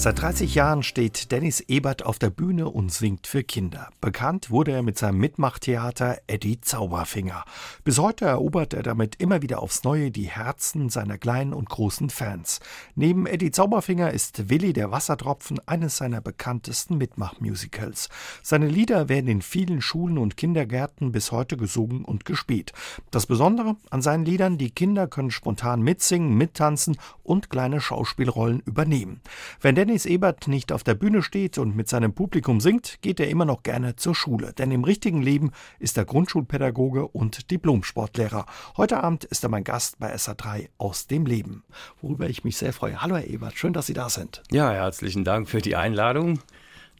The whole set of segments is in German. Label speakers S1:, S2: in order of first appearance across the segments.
S1: Seit 30 Jahren steht Dennis Ebert auf der Bühne und singt für Kinder. Bekannt wurde er mit seinem Mitmachtheater Eddie Zauberfinger. Bis heute erobert er damit immer wieder aufs Neue die Herzen seiner kleinen und großen Fans. Neben Eddie Zauberfinger ist Willi der Wassertropfen eines seiner bekanntesten Mitmachmusicals. Seine Lieder werden in vielen Schulen und Kindergärten bis heute gesungen und gespielt. Das Besondere an seinen Liedern, die Kinder können spontan mitsingen, mittanzen und kleine Schauspielrollen übernehmen. Wenn Dennis Ebert nicht auf der Bühne steht und mit seinem Publikum singt, geht er immer noch gerne zur Schule. Denn im richtigen Leben ist er Grundschulpädagoge und Diplomsportlehrer. Heute Abend ist er mein Gast bei SA3 aus dem Leben, worüber ich mich sehr freue. Hallo Herr Ebert, schön, dass Sie da sind.
S2: Ja, herzlichen Dank für die Einladung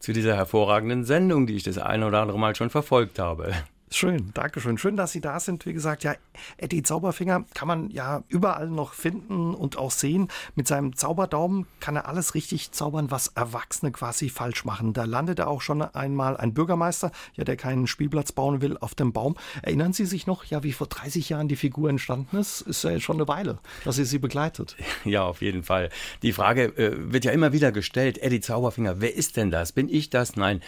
S2: zu dieser hervorragenden Sendung, die ich das eine oder andere Mal schon verfolgt habe.
S1: Schön, danke schön. Dass Sie da sind. Wie gesagt, ja, Eddie Zauberfinger kann man ja überall noch finden und auch sehen. Mit seinem Zauberdaumen kann er alles richtig zaubern, was Erwachsene quasi falsch machen. Da landete auch schon einmal ein Bürgermeister, ja, der keinen Spielplatz bauen will, auf dem Baum. Erinnern Sie sich noch, ja, wie vor 30 Jahren die Figur entstanden ist? Ist ja schon eine Weile, dass sie sie begleitet.
S2: Ja, auf jeden Fall. Die Frage äh, wird ja immer wieder gestellt. Eddie Zauberfinger, wer ist denn das? Bin ich das? Nein.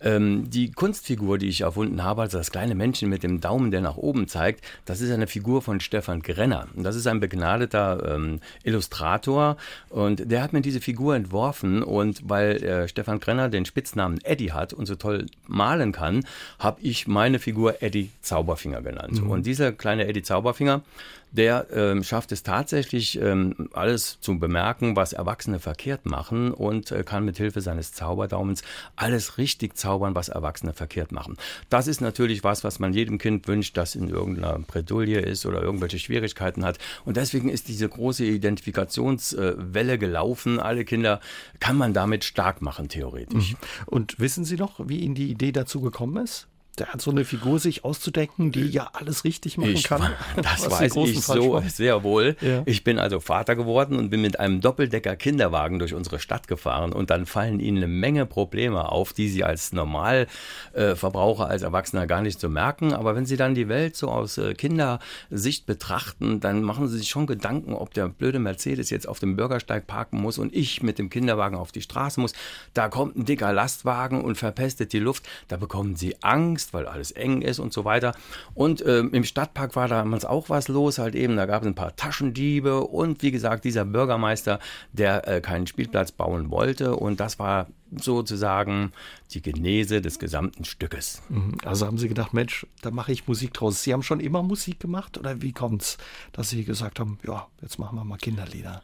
S2: Ähm, die Kunstfigur, die ich erfunden habe, also das kleine kleine Männchen mit dem Daumen, der nach oben zeigt, das ist eine Figur von Stefan Grenner. Das ist ein begnadeter ähm, Illustrator und der hat mir diese Figur entworfen und weil äh, Stefan Grenner den Spitznamen Eddie hat und so toll malen kann, habe ich meine Figur Eddie Zauberfinger genannt. Mhm. Und dieser kleine Eddie Zauberfinger, der ähm, schafft es tatsächlich, ähm, alles zu bemerken, was Erwachsene verkehrt machen und äh, kann mit Hilfe seines Zauberdaumens alles richtig zaubern, was Erwachsene verkehrt machen. Das ist natürlich was, was man jedem Kind wünscht, das in irgendeiner Bredouille ist oder irgendwelche Schwierigkeiten hat. Und deswegen ist diese große Identifikationswelle äh, gelaufen. Alle Kinder kann man damit stark machen, theoretisch. Mhm.
S1: Und wissen Sie noch, wie Ihnen die Idee dazu gekommen ist? Der hat so eine Figur sich auszudenken, die ja alles richtig machen
S2: ich,
S1: kann.
S2: Das weiß ich so sehr wohl. Ja. Ich bin also Vater geworden und bin mit einem Doppeldecker Kinderwagen durch unsere Stadt gefahren und dann fallen ihnen eine Menge Probleme auf, die sie als Normalverbraucher, äh, als Erwachsener gar nicht so merken. Aber wenn sie dann die Welt so aus äh, Kindersicht betrachten, dann machen sie sich schon Gedanken, ob der blöde Mercedes jetzt auf dem Bürgersteig parken muss und ich mit dem Kinderwagen auf die Straße muss. Da kommt ein dicker Lastwagen und verpestet die Luft. Da bekommen sie Angst Angst, weil alles eng ist und so weiter. Und äh, im Stadtpark war damals auch was los, halt eben, da gab es ein paar Taschendiebe und wie gesagt, dieser Bürgermeister, der äh, keinen Spielplatz bauen wollte. Und das war sozusagen die Genese des gesamten Stückes.
S1: Mhm. Also haben Sie gedacht, Mensch, da mache ich Musik draus. Sie haben schon immer Musik gemacht oder wie kommt es, dass Sie gesagt haben, ja, jetzt machen wir mal Kinderlieder?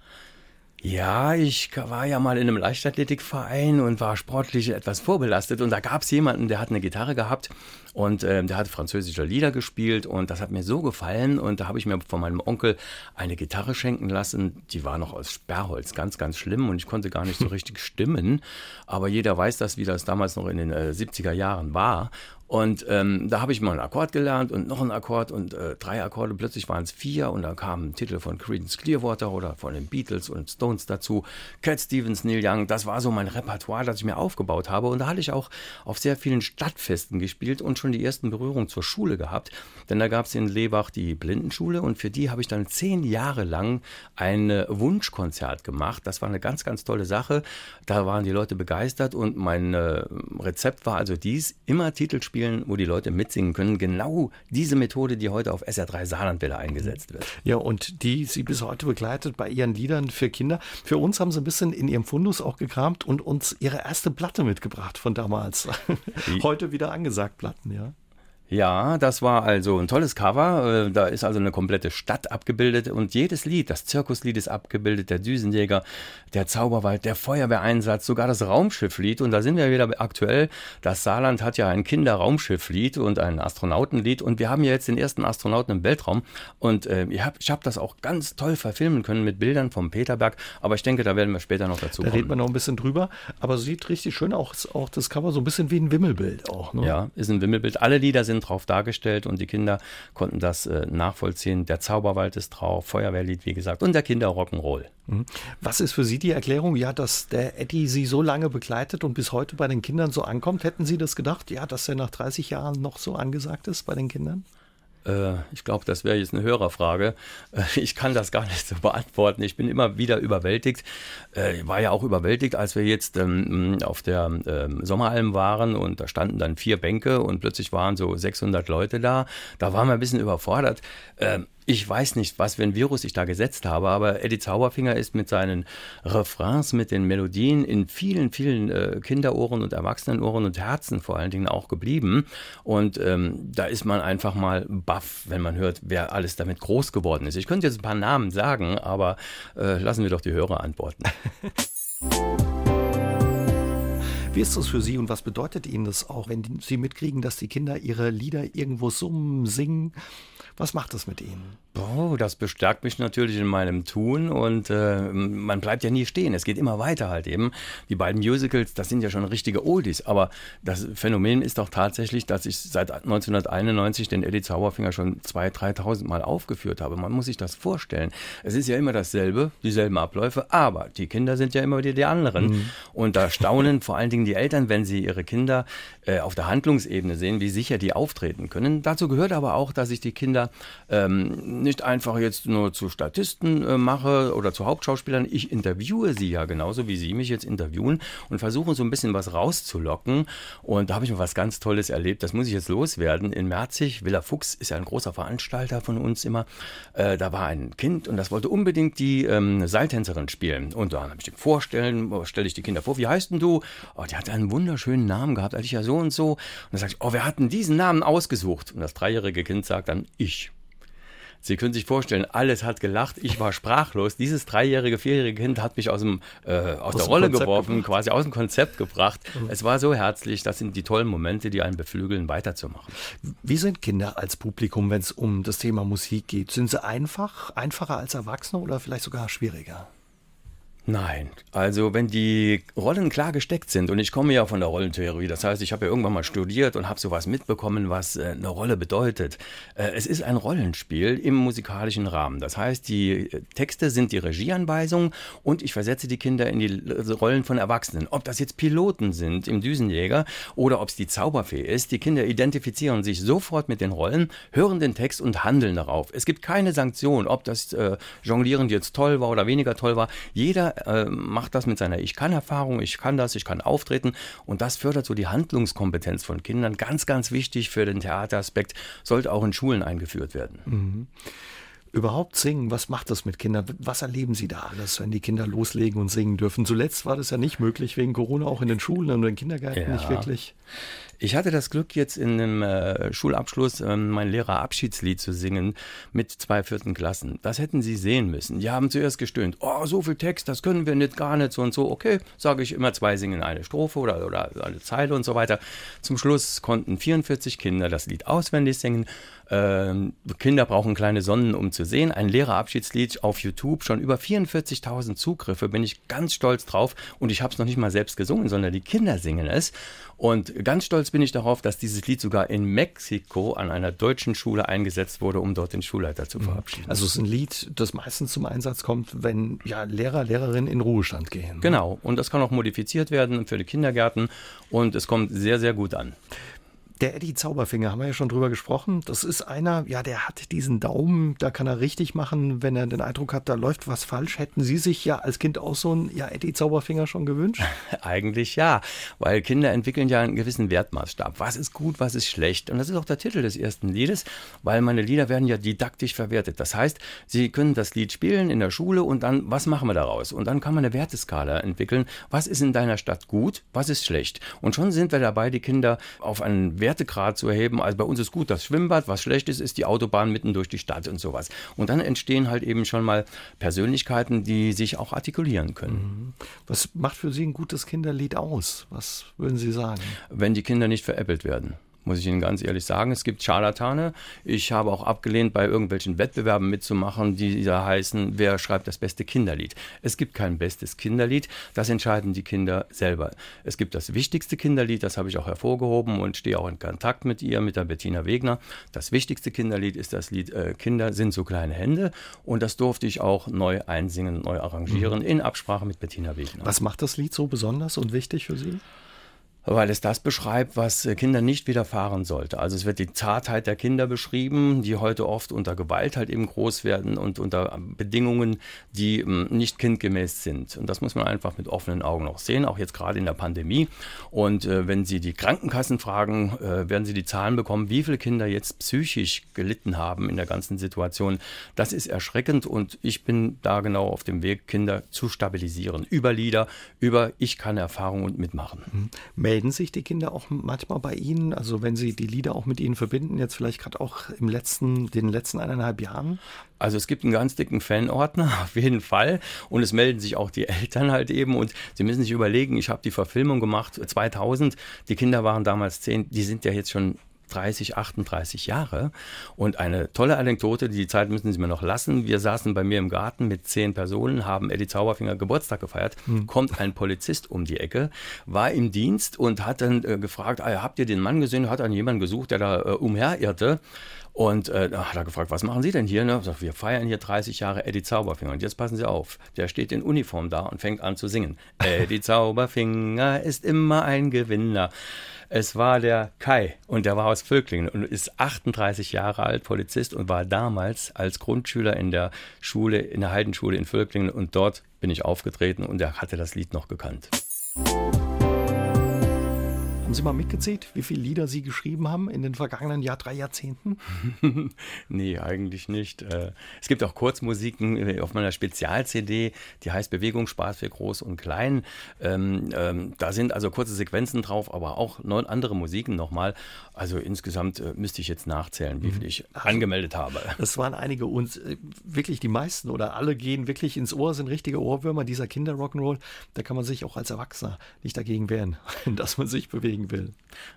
S2: Ja, ich war ja mal in einem Leichtathletikverein und war sportlich etwas vorbelastet. Und da gab es jemanden, der hat eine Gitarre gehabt und äh, der hat französische Lieder gespielt. Und das hat mir so gefallen. Und da habe ich mir von meinem Onkel eine Gitarre schenken lassen. Die war noch aus Sperrholz, ganz, ganz schlimm. Und ich konnte gar nicht so richtig stimmen. Aber jeder weiß das, wie das damals noch in den äh, 70er Jahren war. Und ähm, da habe ich mal einen Akkord gelernt und noch einen Akkord und äh, drei Akkorde. Plötzlich waren es vier und dann kamen Titel von Creedence Clearwater oder von den Beatles und Stones dazu. Cat Stevens, Neil Young. Das war so mein Repertoire, das ich mir aufgebaut habe. Und da hatte ich auch auf sehr vielen Stadtfesten gespielt und schon die ersten Berührungen zur Schule gehabt. Denn da gab es in Lebach die Blindenschule und für die habe ich dann zehn Jahre lang ein Wunschkonzert gemacht. Das war eine ganz, ganz tolle Sache. Da waren die Leute begeistert und mein äh, Rezept war also dies, immer Titel spielen spielen, wo die Leute mitsingen können. Genau diese Methode, die heute auf SR3 Saarlandwelle eingesetzt wird.
S1: Ja, und die sie bis heute begleitet bei ihren Liedern für Kinder. Für uns haben sie ein bisschen in ihrem Fundus auch gekramt und uns ihre erste Platte mitgebracht von damals. heute wieder angesagt Platten, ja.
S2: Ja, das war also ein tolles Cover. Äh, da ist also eine komplette Stadt abgebildet und jedes Lied, das Zirkuslied ist abgebildet, der Düsenjäger, der Zauberwald, der Feuerwehreinsatz, sogar das Raumschifflied. Und da sind wir wieder aktuell. Das Saarland hat ja ein Kinderraumschifflied und ein Astronautenlied und wir haben ja jetzt den ersten Astronauten im Weltraum. Und äh, ich habe hab das auch ganz toll verfilmen können mit Bildern vom Peterberg. Aber ich denke, da werden wir später noch dazu
S1: da
S2: kommen.
S1: Da reden wir noch ein bisschen drüber. Aber sieht richtig schön aus, auch das Cover so ein bisschen wie ein Wimmelbild auch.
S2: Ne? Ja, ist ein Wimmelbild. Alle Lieder sind drauf dargestellt und die Kinder konnten das äh, nachvollziehen. Der Zauberwald ist drauf, Feuerwehrlied, wie gesagt, und der Kinder Rock'n'Roll.
S1: Mhm. Was ist für Sie die Erklärung, ja, dass der Eddie Sie so lange begleitet und bis heute bei den Kindern so ankommt? Hätten Sie das gedacht, ja, dass er nach 30 Jahren noch so angesagt ist bei den Kindern?
S2: Äh, ich glaube, das wäre jetzt eine Hörerfrage. Äh, ich kann das gar nicht so beantworten. Ich bin immer wieder überwältigt. Äh, ich war ja auch überwältigt, als wir jetzt ähm, auf der ähm, Sommeralm waren und da standen dann vier Bänke und plötzlich waren so 600 Leute da. Da waren wir ein bisschen überfordert. Ich weiß nicht, was für ein Virus ich da gesetzt habe, aber Eddie Zauberfinger ist mit seinen Refrains, mit den Melodien in vielen, vielen äh, Kinderohren und Erwachsenenohren und Herzen vor allen Dingen auch geblieben. Und ähm, da ist man einfach mal baff, wenn man hört, wer alles damit groß geworden ist. Ich könnte jetzt ein paar Namen sagen, aber äh, lassen wir doch die Hörer antworten.
S1: Wie ist das für Sie und was bedeutet Ihnen das auch, wenn Sie mitkriegen, dass die Kinder ihre Lieder irgendwo summen, singen? Was macht das mit Ihnen?
S2: Oh, das bestärkt mich natürlich in meinem Tun und äh, man bleibt ja nie stehen. Es geht immer weiter halt eben. Die beiden Musicals, das sind ja schon richtige Oldies, aber das Phänomen ist doch tatsächlich, dass ich seit 1991 den Eddie Zauberfinger schon 2.000, 3.000 Mal aufgeführt habe. Man muss sich das vorstellen. Es ist ja immer dasselbe, dieselben Abläufe, aber die Kinder sind ja immer wieder die anderen. Mhm. Und da staunen vor allen Dingen die Eltern, wenn sie ihre Kinder äh, auf der Handlungsebene sehen, wie sicher die auftreten können. Dazu gehört aber auch, dass sich die Kinder ähm, nicht einfach jetzt nur zu Statisten äh, mache oder zu Hauptschauspielern. Ich interviewe sie ja genauso, wie sie mich jetzt interviewen und versuche so ein bisschen was rauszulocken. Und da habe ich mir was ganz Tolles erlebt. Das muss ich jetzt loswerden. In Merzig, Villa Fuchs ist ja ein großer Veranstalter von uns immer. Äh, da war ein Kind und das wollte unbedingt die ähm, Seiltänzerin spielen. Und dann habe ich dem vorstellen, stelle ich die Kinder vor, wie heißt denn du? Oh, die hat einen wunderschönen Namen gehabt, als ich ja so und so. Und dann sage ich, oh, wer hat denn diesen Namen ausgesucht? Und das dreijährige Kind sagt dann, ich. Sie können sich vorstellen, alles hat gelacht, ich war sprachlos. Dieses dreijährige, vierjährige Kind hat mich aus, dem, äh, aus, aus der Rolle Konzept geworfen, gebracht. quasi aus dem Konzept gebracht. Mhm. Es war so herzlich, das sind die tollen Momente, die einen beflügeln, weiterzumachen.
S1: Wie sind Kinder als Publikum, wenn es um das Thema Musik geht? Sind sie einfach, einfacher als Erwachsene oder vielleicht sogar schwieriger?
S2: Nein, also wenn die Rollen klar gesteckt sind und ich komme ja von der Rollentheorie, das heißt, ich habe ja irgendwann mal studiert und habe sowas mitbekommen, was äh, eine Rolle bedeutet. Äh, es ist ein Rollenspiel im musikalischen Rahmen. Das heißt, die äh, Texte sind die Regieanweisungen und ich versetze die Kinder in die Rollen von Erwachsenen. Ob das jetzt Piloten sind im Düsenjäger oder ob es die Zauberfee ist, die Kinder identifizieren sich sofort mit den Rollen, hören den Text und handeln darauf. Es gibt keine Sanktion, ob das Jonglieren jetzt toll war oder weniger toll war. Jeder äh, macht das mit seiner Ich kann-Erfahrung, ich kann das, ich kann auftreten und das fördert so die Handlungskompetenz von Kindern. Ganz, ganz wichtig für den Theateraspekt, sollte auch in Schulen eingeführt werden.
S1: Mhm. Überhaupt singen, was macht das mit Kindern? Was erleben sie da alles, wenn die Kinder loslegen und singen dürfen? Zuletzt war das ja nicht möglich wegen Corona, auch in den Schulen und in den Kindergärten ja. nicht wirklich.
S2: Ich hatte das Glück, jetzt in einem äh, Schulabschluss äh, mein Lehrerabschiedslied zu singen mit zwei vierten Klassen. Das hätten sie sehen müssen. Die haben zuerst gestöhnt. Oh, so viel Text, das können wir nicht, gar nicht so und so. Okay, sage ich immer, zwei singen eine Strophe oder, oder eine Zeile und so weiter. Zum Schluss konnten 44 Kinder das Lied auswendig singen. Ähm, Kinder brauchen kleine Sonnen, um zu sehen. Ein Lehrerabschiedslied auf YouTube, schon über 44.000 Zugriffe, bin ich ganz stolz drauf. Und ich habe es noch nicht mal selbst gesungen, sondern die Kinder singen es. Und ganz stolz bin ich darauf, dass dieses Lied sogar in Mexiko an einer deutschen Schule eingesetzt wurde, um dort den Schulleiter zu mhm. verabschieden.
S1: Also es ist ein Lied, das meistens zum Einsatz kommt, wenn ja, Lehrer, Lehrerinnen in Ruhestand gehen.
S2: Genau. Und das kann auch modifiziert werden für die Kindergärten. Und es kommt sehr, sehr gut an.
S1: Der Eddie Zauberfinger, haben wir ja schon drüber gesprochen. Das ist einer, ja, der hat diesen Daumen, da kann er richtig machen, wenn er den Eindruck hat, da läuft was falsch. Hätten Sie sich ja als Kind auch so einen ja, Eddie Zauberfinger schon gewünscht?
S2: Eigentlich ja, weil Kinder entwickeln ja einen gewissen Wertmaßstab. Was ist gut, was ist schlecht? Und das ist auch der Titel des ersten Liedes, weil meine Lieder werden ja didaktisch verwertet. Das heißt, Sie können das Lied spielen in der Schule und dann, was machen wir daraus? Und dann kann man eine Werteskala entwickeln. Was ist in deiner Stadt gut, was ist schlecht? Und schon sind wir dabei, die Kinder auf einen Wertegrad zu erheben. Also bei uns ist gut das Schwimmbad, was schlecht ist, ist die Autobahn mitten durch die Stadt und sowas. Und dann entstehen halt eben schon mal Persönlichkeiten, die sich auch artikulieren können. Mhm.
S1: Was macht für Sie ein gutes Kinderlied aus? Was würden Sie sagen?
S2: Wenn die Kinder nicht veräppelt werden muss ich Ihnen ganz ehrlich sagen. Es gibt Scharlatane. Ich habe auch abgelehnt, bei irgendwelchen Wettbewerben mitzumachen, die da heißen, wer schreibt das beste Kinderlied. Es gibt kein bestes Kinderlied, das entscheiden die Kinder selber. Es gibt das wichtigste Kinderlied, das habe ich auch hervorgehoben und stehe auch in Kontakt mit ihr, mit der Bettina Wegner. Das wichtigste Kinderlied ist das Lied äh, Kinder sind so kleine Hände und das durfte ich auch neu einsingen, neu arrangieren mhm. in Absprache mit Bettina Wegner.
S1: Was macht das Lied so besonders und wichtig für Sie?
S2: Weil es das beschreibt, was äh, Kindern nicht widerfahren sollte. Also es wird die Zartheit der Kinder beschrieben, die heute oft unter Gewalt halt eben groß werden und unter Bedingungen, die ähm, nicht kindgemäß sind. Und das muss man einfach mit offenen Augen auch sehen, auch jetzt gerade in der Pandemie. Und äh, wenn Sie die Krankenkassen fragen, äh, werden Sie die Zahlen bekommen, wie viele Kinder jetzt psychisch gelitten haben in der ganzen Situation. Das ist erschreckend und ich bin da genau auf dem Weg, Kinder zu stabilisieren. Über Lieder, über ich kann Erfahrung und mitmachen.
S1: Mhm melden sich die Kinder auch manchmal bei Ihnen? Also wenn Sie die Lieder auch mit Ihnen verbinden, jetzt vielleicht gerade auch im letzten, den letzten eineinhalb Jahren?
S2: Also es gibt einen ganz dicken Fanordner, auf jeden Fall. Und es melden sich auch die Eltern halt eben. Und Sie müssen sich überlegen, ich habe die Verfilmung gemacht 2000. Die Kinder waren damals zehn, die sind ja jetzt schon 30, 38 Jahre. Und eine tolle Anekdote, die Zeit müssen Sie mir noch lassen. Wir saßen bei mir im Garten mit zehn Personen, haben Eddie Zauberfinger Geburtstag gefeiert. Hm. Kommt ein Polizist um die Ecke, war im Dienst und hat dann äh, gefragt, ah, habt ihr den Mann gesehen? Hat dann jemanden gesucht, der da äh, umherirrte. Und äh, da hat er gefragt, was machen Sie denn hier? Ne? Sagt, wir feiern hier 30 Jahre Eddie Zauberfinger. Und jetzt passen Sie auf, der steht in Uniform da und fängt an zu singen. Eddie Zauberfinger ist immer ein Gewinner. Es war der Kai und der war aus Völklingen und ist 38 Jahre alt, Polizist und war damals als Grundschüler in der Schule, in der Heidenschule in Völklingen und dort bin ich aufgetreten und er hatte das Lied noch gekannt.
S1: Haben Sie mal mitgezählt, wie viele Lieder Sie geschrieben haben in den vergangenen Jahr, drei Jahrzehnten?
S2: nee, eigentlich nicht. Äh, es gibt auch Kurzmusiken äh, auf meiner Spezial-CD, die heißt Bewegung, Spaß für Groß und Klein. Ähm, ähm, da sind also kurze Sequenzen drauf, aber auch neun andere Musiken nochmal. Also insgesamt äh, müsste ich jetzt nachzählen, wie mhm. viel ich also, angemeldet habe.
S1: Das waren einige und wirklich die meisten oder alle gehen wirklich ins Ohr, sind richtige Ohrwürmer dieser Kinder-Rock'n'Roll. Da kann man sich auch als Erwachsener nicht dagegen wehren, dass man sich bewegen kriegen will.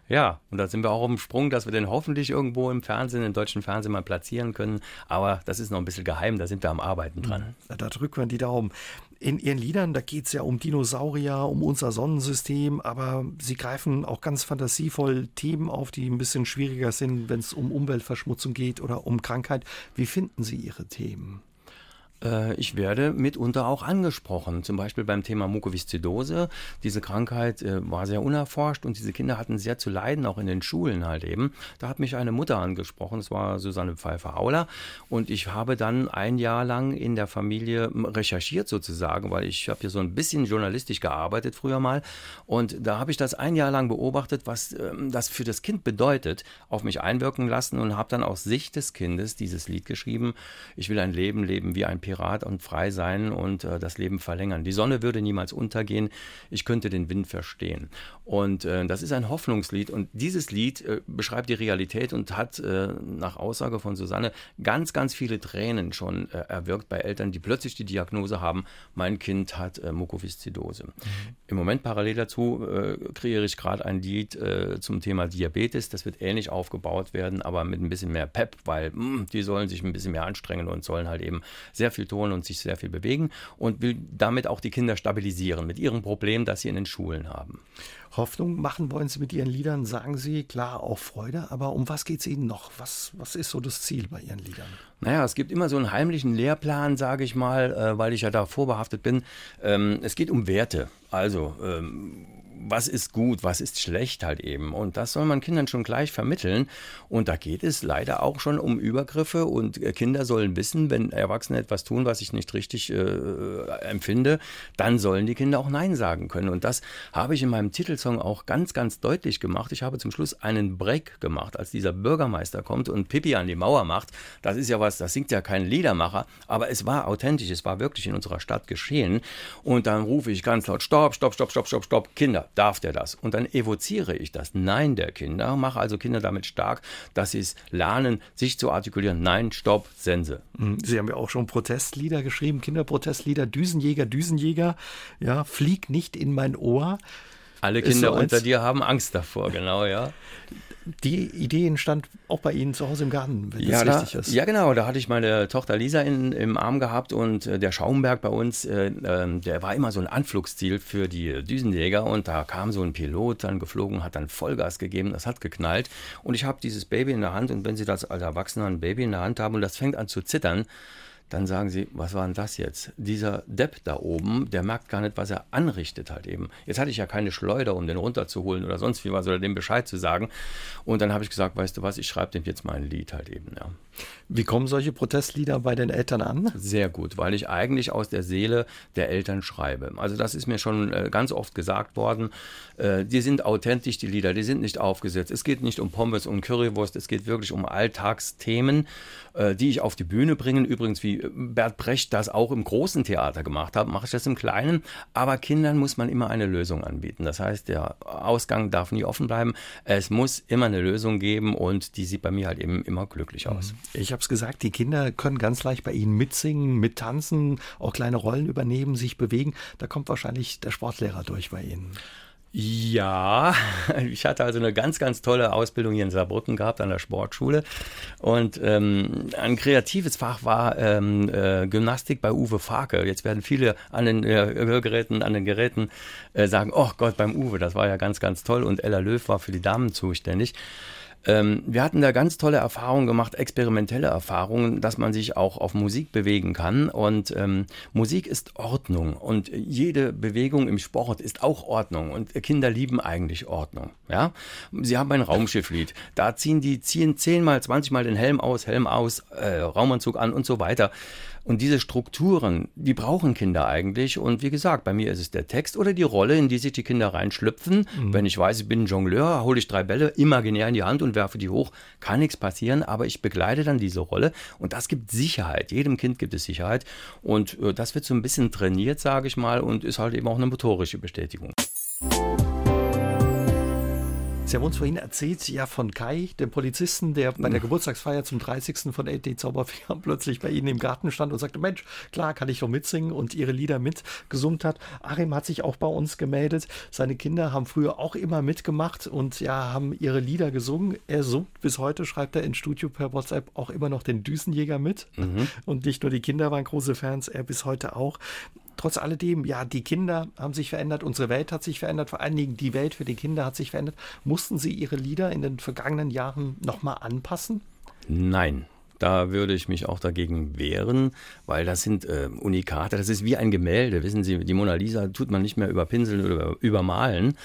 S2: Ja, und da sind wir auch auf dem Sprung, dass wir den hoffentlich irgendwo im Fernsehen, im deutschen Fernsehen mal platzieren können. Aber das ist noch ein bisschen geheim, da sind wir am Arbeiten dran.
S1: Da drücken wir die Daumen. In Ihren Liedern, da geht es ja um Dinosaurier, um unser Sonnensystem, aber Sie greifen auch ganz fantasievoll Themen auf, die ein bisschen schwieriger sind, wenn es um Umweltverschmutzung geht oder um Krankheit. Wie finden Sie Ihre Themen?
S2: Äh, ich werde mitunter auch angesprochen. Zum Beispiel beim Thema Mukoviszidose. Diese Krankheit äh, war sehr unerforscht und diese Kinder hatten sehr zu leiden, auch in den Schulen halt eben. Da hat mich eine Mutter angesprochen, das war Susanne Pfeiffer-Auler. Und ich habe dann ein Jahr lang in der Familie recherchiert sozusagen, weil ich habe hier so ein bisschen journalistisch gearbeitet früher mal. Und da habe ich das ein Jahr lang beobachtet, was ähm, das für das Kind bedeutet, auf mich einwirken lassen und habe dann aus Sicht des Kindes dieses Lied geschrieben. Ich will ein Leben leben wie ein Pirat und frei sein und äh, das Leben verlängern. Die Sonne würde niemals untergehen. Ich könnte den Wind verstehen. Und äh, das ist ein Hoffnungslied. Und dieses Lied äh, beschreibt die Realität und hat äh, nach Aussage von Susanne ganz, ganz viele Tränen schon äh, erwirkt bei Eltern, die plötzlich die Diagnose haben, mein Kind hat äh, Mukoviszidose. Mhm. Im Moment parallel dazu kreiere ich gerade ein Lied zum Thema Diabetes. Das wird ähnlich aufgebaut werden, aber mit ein bisschen mehr Pep, weil mh, hm, die sollen sich ein bisschen mehr anstrengen und sollen halt eben sehr viel tun und sich sehr viel bewegen und will damit auch die Kinder stabilisieren mit ihrem Problem, das sie in den Schulen haben.
S1: Hoffnung machen wollen Sie mit Ihren Liedern, sagen Sie, klar, auch Freude, aber um was geht es Ihnen noch? Was, was ist so das Ziel bei Ihren Liedern?
S2: Naja, es gibt immer so einen heimlichen Lehrplan, sage ich mal, äh, weil ich ja da vorbehaftet bin. Ähm, es geht um Werte. Also, ähm, was ist gut, was ist schlecht halt eben. Und das soll man Kindern schon gleich vermitteln. Und da geht es leider auch schon um Übergriffe und äh, Kinder sollen wissen, wenn Erwachsene etwas tun, was ich nicht richtig äh, empfinde, dann sollen die Kinder auch Nein sagen können. Und das habe ich in meinem Titelsong auch ganz, ganz deutlich gemacht. Ich habe zum Schluss einen Break gemacht, als dieser Bürgermeister kommt und Pippi an die Mauer macht. Das ist ja was, das singt ja kein Liedermacher, aber es war authentisch, es war wirklich in unserer Stadt geschehen. Und dann rufe ich ganz laut, stopp, stopp, stopp, stopp, stopp, stopp, Kinder, darf der das? Und dann evoziere ich das Nein der Kinder, mache also Kinder damit stark, dass sie es lernen, sich zu artikulieren. Nein, Stopp, Sense.
S1: Mhm. Sie haben ja auch schon Protestlieder geschrieben, Kinderprotestlieder, Düsenjäger, Düsenjäger, ja, flieg nicht in mein Ohr.
S2: Alle Kinder so unter dir haben Angst davor, genau, ja
S1: die Idee entstand auch bei Ihnen zu Hause im Garten,
S2: wenn ja, das richtig da, ist. Ja, genau. Da hatte ich meine Tochter Lisa in, im Arm gehabt und äh, der Schaumberg bei uns, äh, äh, der war immer so ein Anflugsziel für die Düsenjäger und da kam so ein Pilot dann geflogen, hat dann Vollgas gegeben, das hat geknallt und ich habe dieses Baby in der Hand und wenn Sie das als Erwachsener ein Baby in der Hand haben und das fängt an zu zittern, dann sagen sie, was war denn das jetzt? Dieser Depp da oben, der merkt gar nicht, was er anrichtet halt eben. Jetzt hatte ich ja keine Schleuder, um den runterzuholen oder sonst wie was oder dem Bescheid zu sagen. Und dann habe ich gesagt, weißt du was, ich schreibe dem jetzt mal ein Lied halt eben, ja.
S1: Wie kommen solche Protestlieder bei den Eltern an?
S2: Sehr gut, weil ich eigentlich aus der Seele der Eltern schreibe. Also das ist mir schon äh, ganz oft gesagt worden. Äh, die sind authentisch, die Lieder, die sind nicht aufgesetzt. Es geht nicht um Pommes und Currywurst, es geht wirklich um Alltagsthemen, die ich auf die Bühne bringe. Übrigens, wie Bert Brecht das auch im großen Theater gemacht hat, mache ich das im Kleinen. Aber Kindern muss man immer eine Lösung anbieten. Das heißt, der Ausgang darf nie offen bleiben. Es muss immer eine Lösung geben und die sieht bei mir halt eben immer glücklich aus. Mhm.
S1: Ich habe es gesagt, die Kinder können ganz leicht bei Ihnen mitsingen, mittanzen, auch kleine Rollen übernehmen, sich bewegen. Da kommt wahrscheinlich der Sportlehrer durch bei Ihnen.
S2: Ja, ich hatte also eine ganz, ganz tolle Ausbildung hier in Saarbrücken gehabt an der Sportschule. Und ähm, ein kreatives Fach war ähm, äh, Gymnastik bei Uwe Farke. Jetzt werden viele an den äh, Hörgeräten, an den Geräten äh, sagen, oh Gott, beim Uwe, das war ja ganz, ganz toll. Und Ella Löw war für die Damen zuständig. Ähm, wir hatten da ganz tolle Erfahrungen gemacht, experimentelle Erfahrungen, dass man sich auch auf Musik bewegen kann. Und ähm, Musik ist Ordnung und jede Bewegung im Sport ist auch Ordnung. Und Kinder lieben eigentlich Ordnung. Ja, sie haben ein Raumschifflied. Da ziehen die ziehen zehnmal, zwanzigmal den Helm aus, Helm aus, äh, Raumanzug an und so weiter. Und diese Strukturen, die brauchen Kinder eigentlich. Und wie gesagt, bei mir ist es der Text oder die Rolle, in die sich die Kinder reinschlüpfen. Mhm. Wenn ich weiß, ich bin ein Jongleur, hole ich drei Bälle imaginär in die Hand und werfe die hoch, kann nichts passieren, aber ich begleite dann diese Rolle und das gibt Sicherheit. Jedem Kind gibt es Sicherheit und äh, das wird so ein bisschen trainiert, sage ich mal, und ist halt eben auch eine motorische Bestätigung.
S1: Sie haben uns vorhin erzählt, ja, von Kai, dem Polizisten, der bei der Geburtstagsfeier zum 30. von AD Zauberfinger plötzlich bei Ihnen im Garten stand und sagte, Mensch, klar, kann ich doch mitsingen und Ihre Lieder mitgesummt hat. Achim hat sich auch bei uns gemeldet. Seine Kinder haben früher auch immer mitgemacht und ja, haben ihre Lieder gesungen. Er summt bis heute, schreibt er in Studio per WhatsApp auch immer noch den Düsenjäger mit. Mhm. Und nicht nur die Kinder waren große Fans, er bis heute auch trotz alledem, ja, die Kinder haben sich verändert, unsere Welt hat sich verändert, vor allen Dingen die Welt für die Kinder hat sich verändert. Mussten Sie Ihre Lieder in den vergangenen Jahren nochmal anpassen?
S2: Nein. Da würde ich mich auch dagegen wehren, weil das sind äh, Unikate. Das ist wie ein Gemälde. Wissen Sie, die Mona Lisa tut man nicht mehr überpinseln oder übermalen,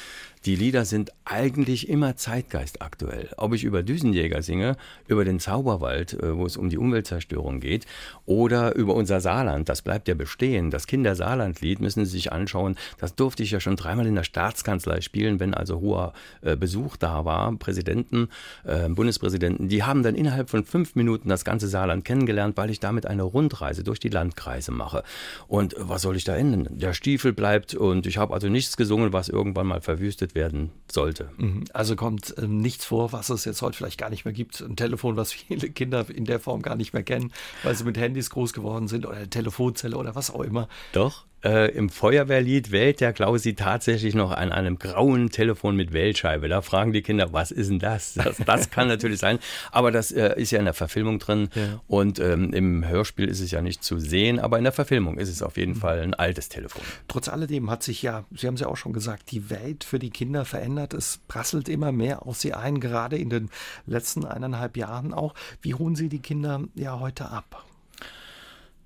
S2: die Lieder sind eigentlich immer zeitgeistaktuell. Ob ich über Düsenjäger singe, über den Zauberwald, äh, wo es um die Umweltzerstörung geht, oder über unser Saarland, das bleibt ja bestehen. Das Kindersaarlandlied müssen Sie sich anschauen. Das durfte ich ja schon dreimal in der Staatskanzlei spielen, wenn also hoher äh, Besuch da war. Präsidenten, äh, Bundespräsidenten, die haben dann innerhalb von fünf Minuten das ganze Saarland kennengelernt, weil ich damit eine Rundreise durch die Landkreise mache. Und was soll ich da ändern? Der Stiefel bleibt und ich habe also nichts gesungen, was irgendwann mal verwüstet werden sollte.
S1: Mhm. Also kommt ähm, nichts vor, was es jetzt heute vielleicht gar nicht mehr gibt. Ein Telefon, was viele Kinder in der Form gar nicht mehr kennen, weil sie mit Handys groß geworden sind oder eine Telefonzelle oder was auch immer.
S2: Doch äh, im Feuerwehrlied wählt der Klausi tatsächlich noch an einem grauen Telefon mit Wählscheibe. Da fragen die Kinder, was ist denn das? Das, das kann natürlich sein, aber das äh, ist ja in der Verfilmung drin ja. und ähm, im Hörspiel ist es ja nicht zu sehen, aber in der Verfilmung ist es auf jeden mhm. Fall ein altes Telefon.
S1: Trotz alledem hat sich ja, Sie haben es ja auch schon gesagt, die Welt für die Kinder verändert. Es prasselt immer mehr auf sie ein, gerade in den letzten eineinhalb Jahren auch. Wie holen Sie die Kinder ja heute ab?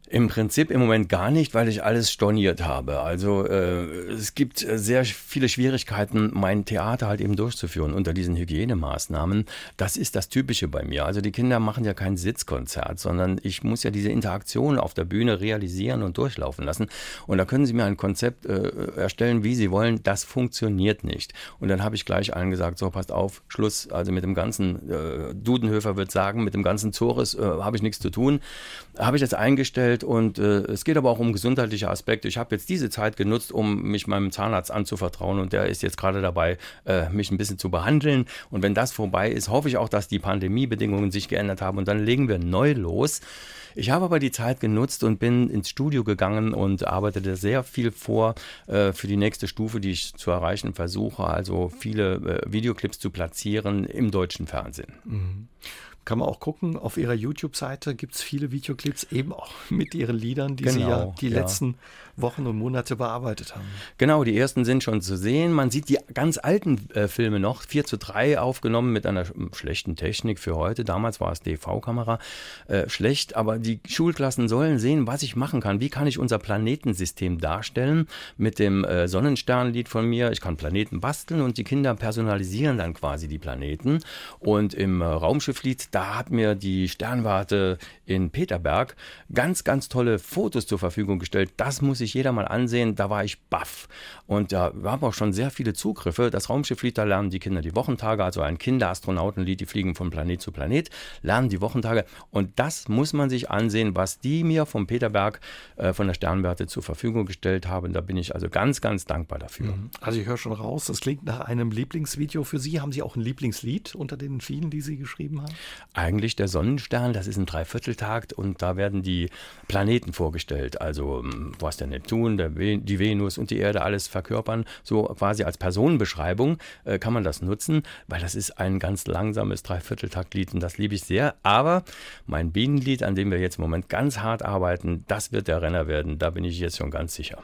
S2: Im Prinzip im Moment gar nicht, weil ich alles storniert habe. Also äh, es gibt sehr viele Schwierigkeiten, mein Theater halt eben durchzuführen unter diesen Hygienemaßnahmen. Das ist das Typische bei mir. Also die Kinder machen ja kein Sitzkonzert, sondern ich muss ja diese Interaktion auf der Bühne realisieren und durchlaufen lassen. Und da können Sie mir ein Konzept äh, erstellen, wie Sie wollen. Das funktioniert nicht. Und dann habe ich gleich allen gesagt, so passt auf, Schluss. Also mit dem ganzen, äh, Dudenhöfer wird sagen, mit dem ganzen Zores äh, habe ich nichts zu tun. Habe ich jetzt eingestellt und äh, es geht aber auch um gesundheitliche Aspekte. Ich habe jetzt diese Zeit genutzt, um mich meinem Zahnarzt anzuvertrauen und der ist jetzt gerade dabei, äh, mich ein bisschen zu behandeln. Und wenn das vorbei ist, hoffe ich auch, dass die Pandemiebedingungen sich geändert haben und dann legen wir neu los. Ich habe aber die Zeit genutzt und bin ins Studio gegangen und arbeitete sehr viel vor äh, für die nächste Stufe, die ich zu erreichen versuche, also viele äh, Videoclips zu platzieren im deutschen Fernsehen. Mhm.
S1: Kann man auch gucken, auf ihrer YouTube-Seite gibt es viele Videoclips eben auch mit ihren Liedern, die
S2: Genau,
S1: sie ja die
S2: ja.
S1: letzten Wochen und Monate bearbeitet haben.
S2: Genau, die ersten sind schon zu sehen. Man sieht die ganz alten äh, Filme noch, 4 zu 3 aufgenommen mit einer sch- schlechten Technik für heute. Damals war es DV-Kamera äh, schlecht, aber die Schulklassen sollen sehen, was ich machen kann. Wie kann ich unser Planetensystem darstellen mit dem äh, Sonnensternlied von mir. Ich kann Planeten basteln und die Kinder personalisieren dann quasi die Planeten. Und im äh, Raumschifflied, da hat mir die Sternwarte in Peterberg ganz, ganz tolle Fotos zur Verfügung gestellt. Das muss sich jeder mal ansehen. Da war ich baff. Und da haben auch schon sehr viele Zugriffe. Das Raumschifflied, da lernen die Kinder die Wochentage, also ein Kinderastronautenlied, die fliegen von Planet zu Planet, lernen die Wochentage. Und das muss man sich ansehen, was die mir vom Peterberg äh, von der Sternwarte zur Verfügung gestellt haben. Da bin ich also ganz, ganz dankbar dafür.
S1: Also ich höre schon raus, das klingt nach einem Lieblingsvideo für Sie. Haben Sie auch ein Lieblingslied unter den vielen, die Sie geschrieben haben?
S2: Eigentlich der Sonnenstern, das ist ein Dreivierteltakt und da werden die Planeten vorgestellt. Also ähm, was der Neptun, die Venus und die Erde alles verkörpern. So quasi als Personenbeschreibung äh, kann man das nutzen, weil das ist ein ganz langsames Dreivierteltaktlied und das liebe ich sehr. Aber mein Bienenlied, an dem wir jetzt im Moment ganz hart arbeiten, das wird der Renner werden. Da bin ich jetzt schon ganz sicher.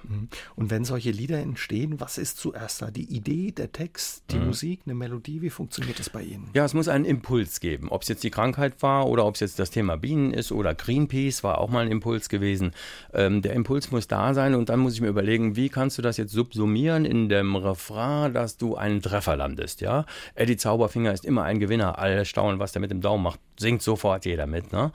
S1: Und wenn solche Lieder entstehen, was ist zuerst da? Die Idee, der Text, die Musik, eine Melodie? Wie funktioniert das bei Ihnen?
S2: Ja, es muss einen Impuls geben. Ob es jetzt die Krankheit war oder ob es jetzt das Thema Bienen ist oder Greenpeace war auch mal ein Impuls gewesen. Ähm, der Impuls muss da sein und dann muss ich mir überlegen, wie kannst du das jetzt subsumieren in dem Refrain, dass du einen Treffer landest, ja? Eddie Zauberfinger ist immer ein Gewinner. Alle staunen, was der mit dem Daumen macht. Singt sofort jeder mit, ne?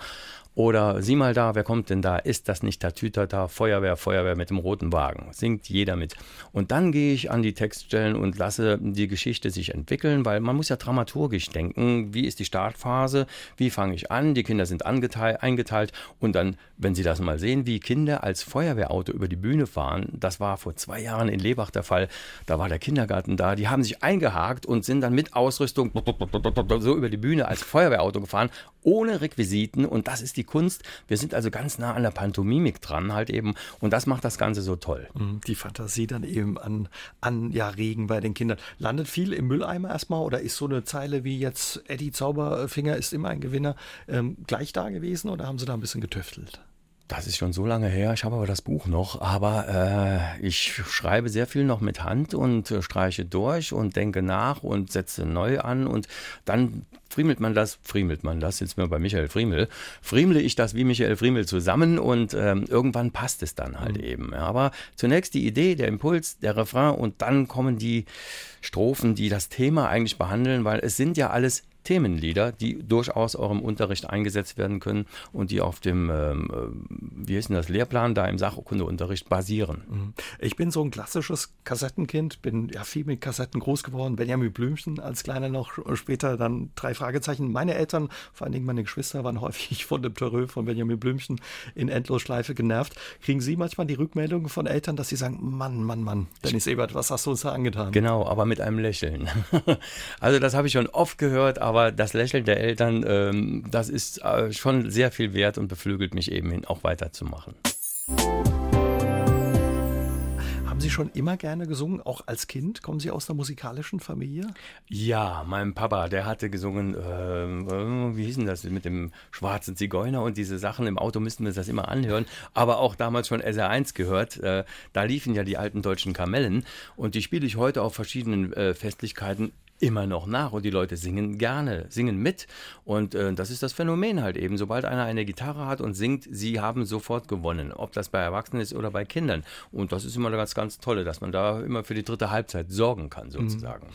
S2: Oder sieh mal da, wer kommt denn da? Ist das nicht Tatütata? Feuerwehr, Feuerwehr mit dem roten Wagen. Singt jeder mit. Und dann gehe ich an die Textstellen und lasse die Geschichte sich entwickeln, weil man muss ja dramaturgisch denken. Wie ist die Startphase? Wie fange ich an? Die Kinder sind eingeteilt. Und dann, wenn Sie das mal sehen, wie Kinder als Feuerwehrauto über die Bühne fahren, das war vor zwei Jahren in Lebach der Fall. Da war der Kindergarten da. Die haben sich eingehakt und sind dann mit Ausrüstung so über die Bühne als Feuerwehrauto gefahren, ohne Requisiten. Und das ist die Kunst. Wir sind also ganz nah an der Pantomimik dran halt eben. Und das macht das Ganze so toll.
S1: Mhm, Die Fantasie dann eben an, an ja, Regen bei den Kindern. Landet viel im Mülleimer erstmal oder ist so eine Zeile wie jetzt Eddie Zauberfinger ist immer ein Gewinner ähm, gleich da gewesen oder haben Sie da ein bisschen getüftelt?
S2: Das ist schon so lange her. Ich habe aber das Buch noch. Aber äh, ich schreibe sehr viel noch mit Hand und äh, streiche durch und denke nach und setze neu an. Und dann friemelt man das, friemelt man das, jetzt mir bei Michael Friemel, friemle ich das wie Michael Friemel zusammen und ähm, irgendwann passt es dann halt eben. Ja, Aber zunächst die Idee, der Impuls, der Refrain und dann kommen die Strophen, die das Thema eigentlich behandeln, weil es sind ja alles Themenlieder, die durchaus auch im Unterricht eingesetzt werden können und die auf dem, ähm, äh, wie ist denn das, Lehrplan da im Sachkundeunterricht basieren.
S1: Mhm. Ich bin so ein klassisches Kassettenkind, bin ja viel mit Kassetten groß geworden. Benjamin Blümchen als Kleiner noch, später dann drei Fragezeichen. Meine Eltern, vor allen Dingen meine Geschwister, waren häufig von dem Terreur von Benjamin Blümchen in Endlosschleife genervt. Kriegen Sie manchmal die Rückmeldungen von Eltern, dass sie sagen, Mann, Mann, Mann, Dennis Ebert, was hast du uns da angetan?
S2: Genau, aber mit einem Lächeln. also das habe ich schon oft gehört, aber das Lächeln der Eltern, ähm, das ist äh, schon sehr viel wert und beflügelt mich eben hin, auch weiterzumachen.
S1: Haben Sie schon immer gerne gesungen, auch als Kind? Kommen Sie aus einer musikalischen Familie?
S2: Ja, mein Papa, der hatte gesungen, äh, wie hieß denn das, mit dem schwarzen Zigeuner und diese Sachen. Im Auto müssten wir das immer anhören. Aber auch damals schon SR1 gehört. Äh, da liefen ja die alten deutschen Kamellen. Und die spiele ich heute auf verschiedenen äh, Festlichkeiten immer noch nach und die Leute singen gerne, singen mit. Und äh, das ist das Phänomen halt eben. Sobald einer eine Gitarre hat und singt, sie haben sofort gewonnen. Ob das bei Erwachsenen ist oder bei Kindern. Und das ist immer ganz, ganz tolle, dass man da immer für die dritte Halbzeit sorgen kann, sozusagen.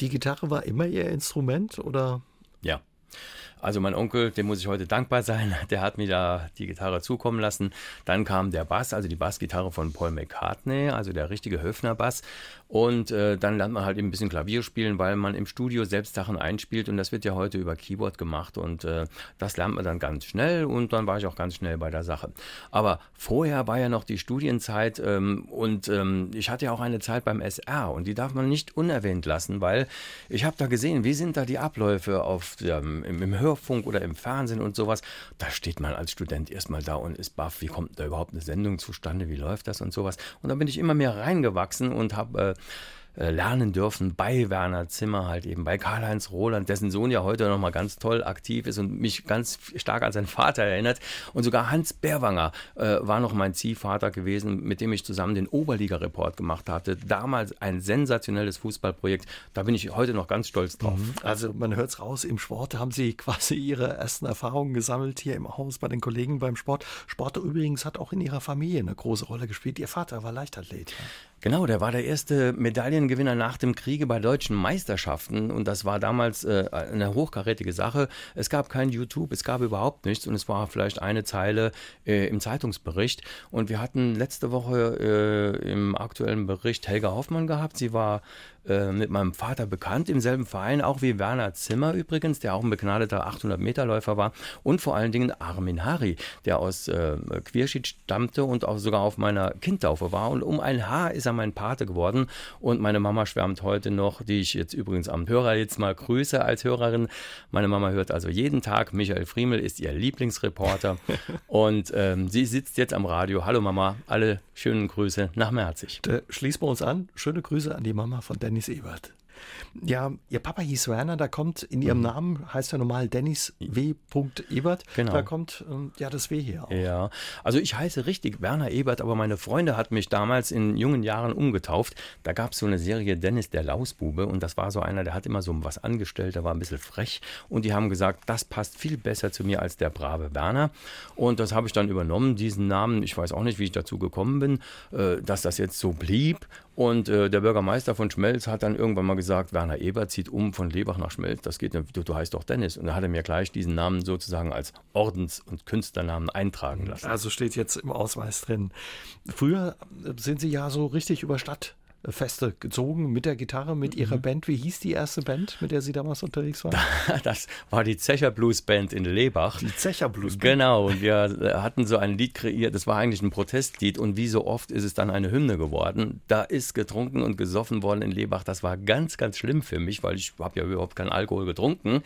S1: Die Gitarre war immer Ihr Instrument oder?
S2: Ja. Also mein Onkel, dem muss ich heute dankbar sein, der hat mir da die Gitarre zukommen lassen. Dann kam der Bass, also die Bassgitarre von Paul McCartney, also der richtige Höfner-Bass. Und äh, dann lernt man halt eben ein bisschen Klavier spielen, weil man im Studio selbst Sachen einspielt und das wird ja heute über Keyboard gemacht und äh, das lernt man dann ganz schnell und dann war ich auch ganz schnell bei der Sache. Aber vorher war ja noch die Studienzeit ähm, und ähm, ich hatte ja auch eine Zeit beim SR und die darf man nicht unerwähnt lassen, weil ich habe da gesehen, wie sind da die Abläufe auf dem, im, im Hörfunk oder im Fernsehen und sowas. Da steht man als Student erstmal da und ist baff, wie kommt da überhaupt eine Sendung zustande, wie läuft das und sowas. Und dann bin ich immer mehr reingewachsen und habe äh, lernen dürfen bei Werner Zimmer, halt eben bei Karl-Heinz Roland, dessen Sohn ja heute noch mal ganz toll aktiv ist und mich ganz stark an seinen Vater erinnert. Und sogar Hans Berwanger äh, war noch mein Ziehvater gewesen, mit dem ich zusammen den Oberliga-Report gemacht hatte. Damals ein sensationelles Fußballprojekt. Da bin ich heute noch ganz stolz drauf. Mhm.
S1: Also man hört es raus, im Sport haben Sie quasi Ihre ersten Erfahrungen gesammelt hier im Haus bei den Kollegen beim Sport. Sport übrigens hat auch in Ihrer Familie eine große Rolle gespielt. Ihr Vater war Leichtathlet. Ja?
S2: Genau, der war der erste Medaillengewinner nach dem Kriege bei deutschen Meisterschaften und das war damals äh, eine hochkarätige Sache. Es gab kein YouTube, es gab überhaupt nichts und es war vielleicht eine Zeile äh, im Zeitungsbericht und wir hatten letzte Woche äh, im aktuellen Bericht Helga Hoffmann gehabt. Sie war äh, mit meinem Vater bekannt, im selben Verein, auch wie Werner Zimmer übrigens, der auch ein begnadeter 800-Meter-Läufer war und vor allen Dingen Armin Hari, der aus äh, Quierschied stammte und auch sogar auf meiner Kindtaufe war und um ein Haar ist er mein Pate geworden und meine Mama schwärmt heute noch, die ich jetzt übrigens am Hörer jetzt mal grüße als Hörerin. Meine Mama hört also jeden Tag, Michael Friemel ist ihr Lieblingsreporter und ähm, sie sitzt jetzt am Radio. Hallo Mama, alle schönen Grüße nach Merzig.
S1: Da schließen wir uns an. Schöne Grüße an die Mama von Danny Dennis Ebert. Ja, Ihr Papa hieß Werner, da kommt in Ihrem mhm. Namen, heißt ja normal Dennis W. Ebert. Genau. Da kommt ähm, ja das W hier
S2: auch. Ja, also ich heiße richtig Werner Ebert, aber meine Freunde hat mich damals in jungen Jahren umgetauft. Da gab es so eine Serie Dennis der Lausbube und das war so einer, der hat immer so was angestellt, der war ein bisschen frech und die haben gesagt, das passt viel besser zu mir als der brave Werner. Und das habe ich dann übernommen, diesen Namen. Ich weiß auch nicht, wie ich dazu gekommen bin, äh, dass das jetzt so blieb. Und äh, der Bürgermeister von Schmelz hat dann irgendwann mal gesagt, Werner Ebert zieht um von Lebach nach Schmelz, das geht du, du heißt doch Dennis. Und da hat er mir gleich diesen Namen sozusagen als Ordens- und Künstlernamen eintragen lassen.
S1: Also steht jetzt im Ausweis drin. Früher sind Sie ja so richtig über Stadt Feste gezogen mit der Gitarre, mit ihrer mhm. Band. Wie hieß die erste Band, mit der Sie damals unterwegs waren?
S2: Das war die Zecher Blues Band in Lebach.
S1: Die Zecher Blues Band.
S2: Genau, und wir äh, hatten so ein Lied kreiert, das war eigentlich ein Protestlied und wie so oft ist es dann eine Hymne geworden. Da ist getrunken und gesoffen worden in Lebach. Das war ganz, ganz schlimm für mich, weil ich habe ja überhaupt keinen Alkohol getrunken.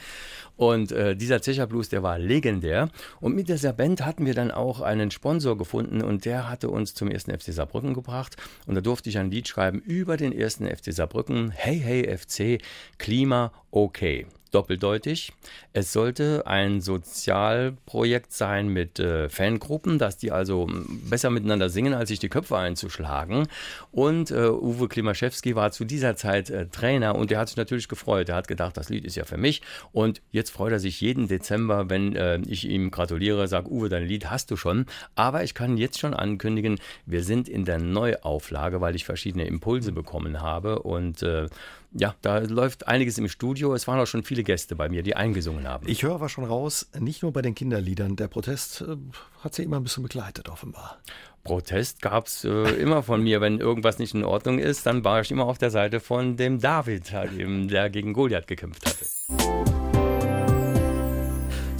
S2: Und äh, dieser Zecher Blues, der war legendär. Und mit dieser Band hatten wir dann auch einen Sponsor gefunden und der hatte uns zum ersten FC Saarbrücken gebracht. Und da durfte ich ein Lied schreiben über den ersten FC Saarbrücken. Hey, hey, FC, Klima, okay doppeldeutig. Es sollte ein Sozialprojekt sein mit äh, Fangruppen, dass die also besser miteinander singen, als sich die Köpfe einzuschlagen. Und äh, Uwe Klimaschewski war zu dieser Zeit äh, Trainer und der hat sich natürlich gefreut. Er hat gedacht, das Lied ist ja für mich. Und jetzt freut er sich jeden Dezember, wenn äh, ich ihm gratuliere, sage, Uwe, dein Lied hast du schon. Aber ich kann jetzt schon ankündigen, wir sind in der Neuauflage, weil ich verschiedene Impulse bekommen habe und äh, ja, da läuft einiges im Studio. Es waren auch schon viele Gäste bei mir, die eingesungen haben.
S1: Ich höre aber schon raus, nicht nur bei den Kinderliedern. Der Protest äh, hat sie immer ein bisschen begleitet, offenbar.
S2: Protest gab es äh, immer von mir. Wenn irgendwas nicht in Ordnung ist, dann war ich immer auf der Seite von dem David, halt eben, der gegen Goliath gekämpft hatte.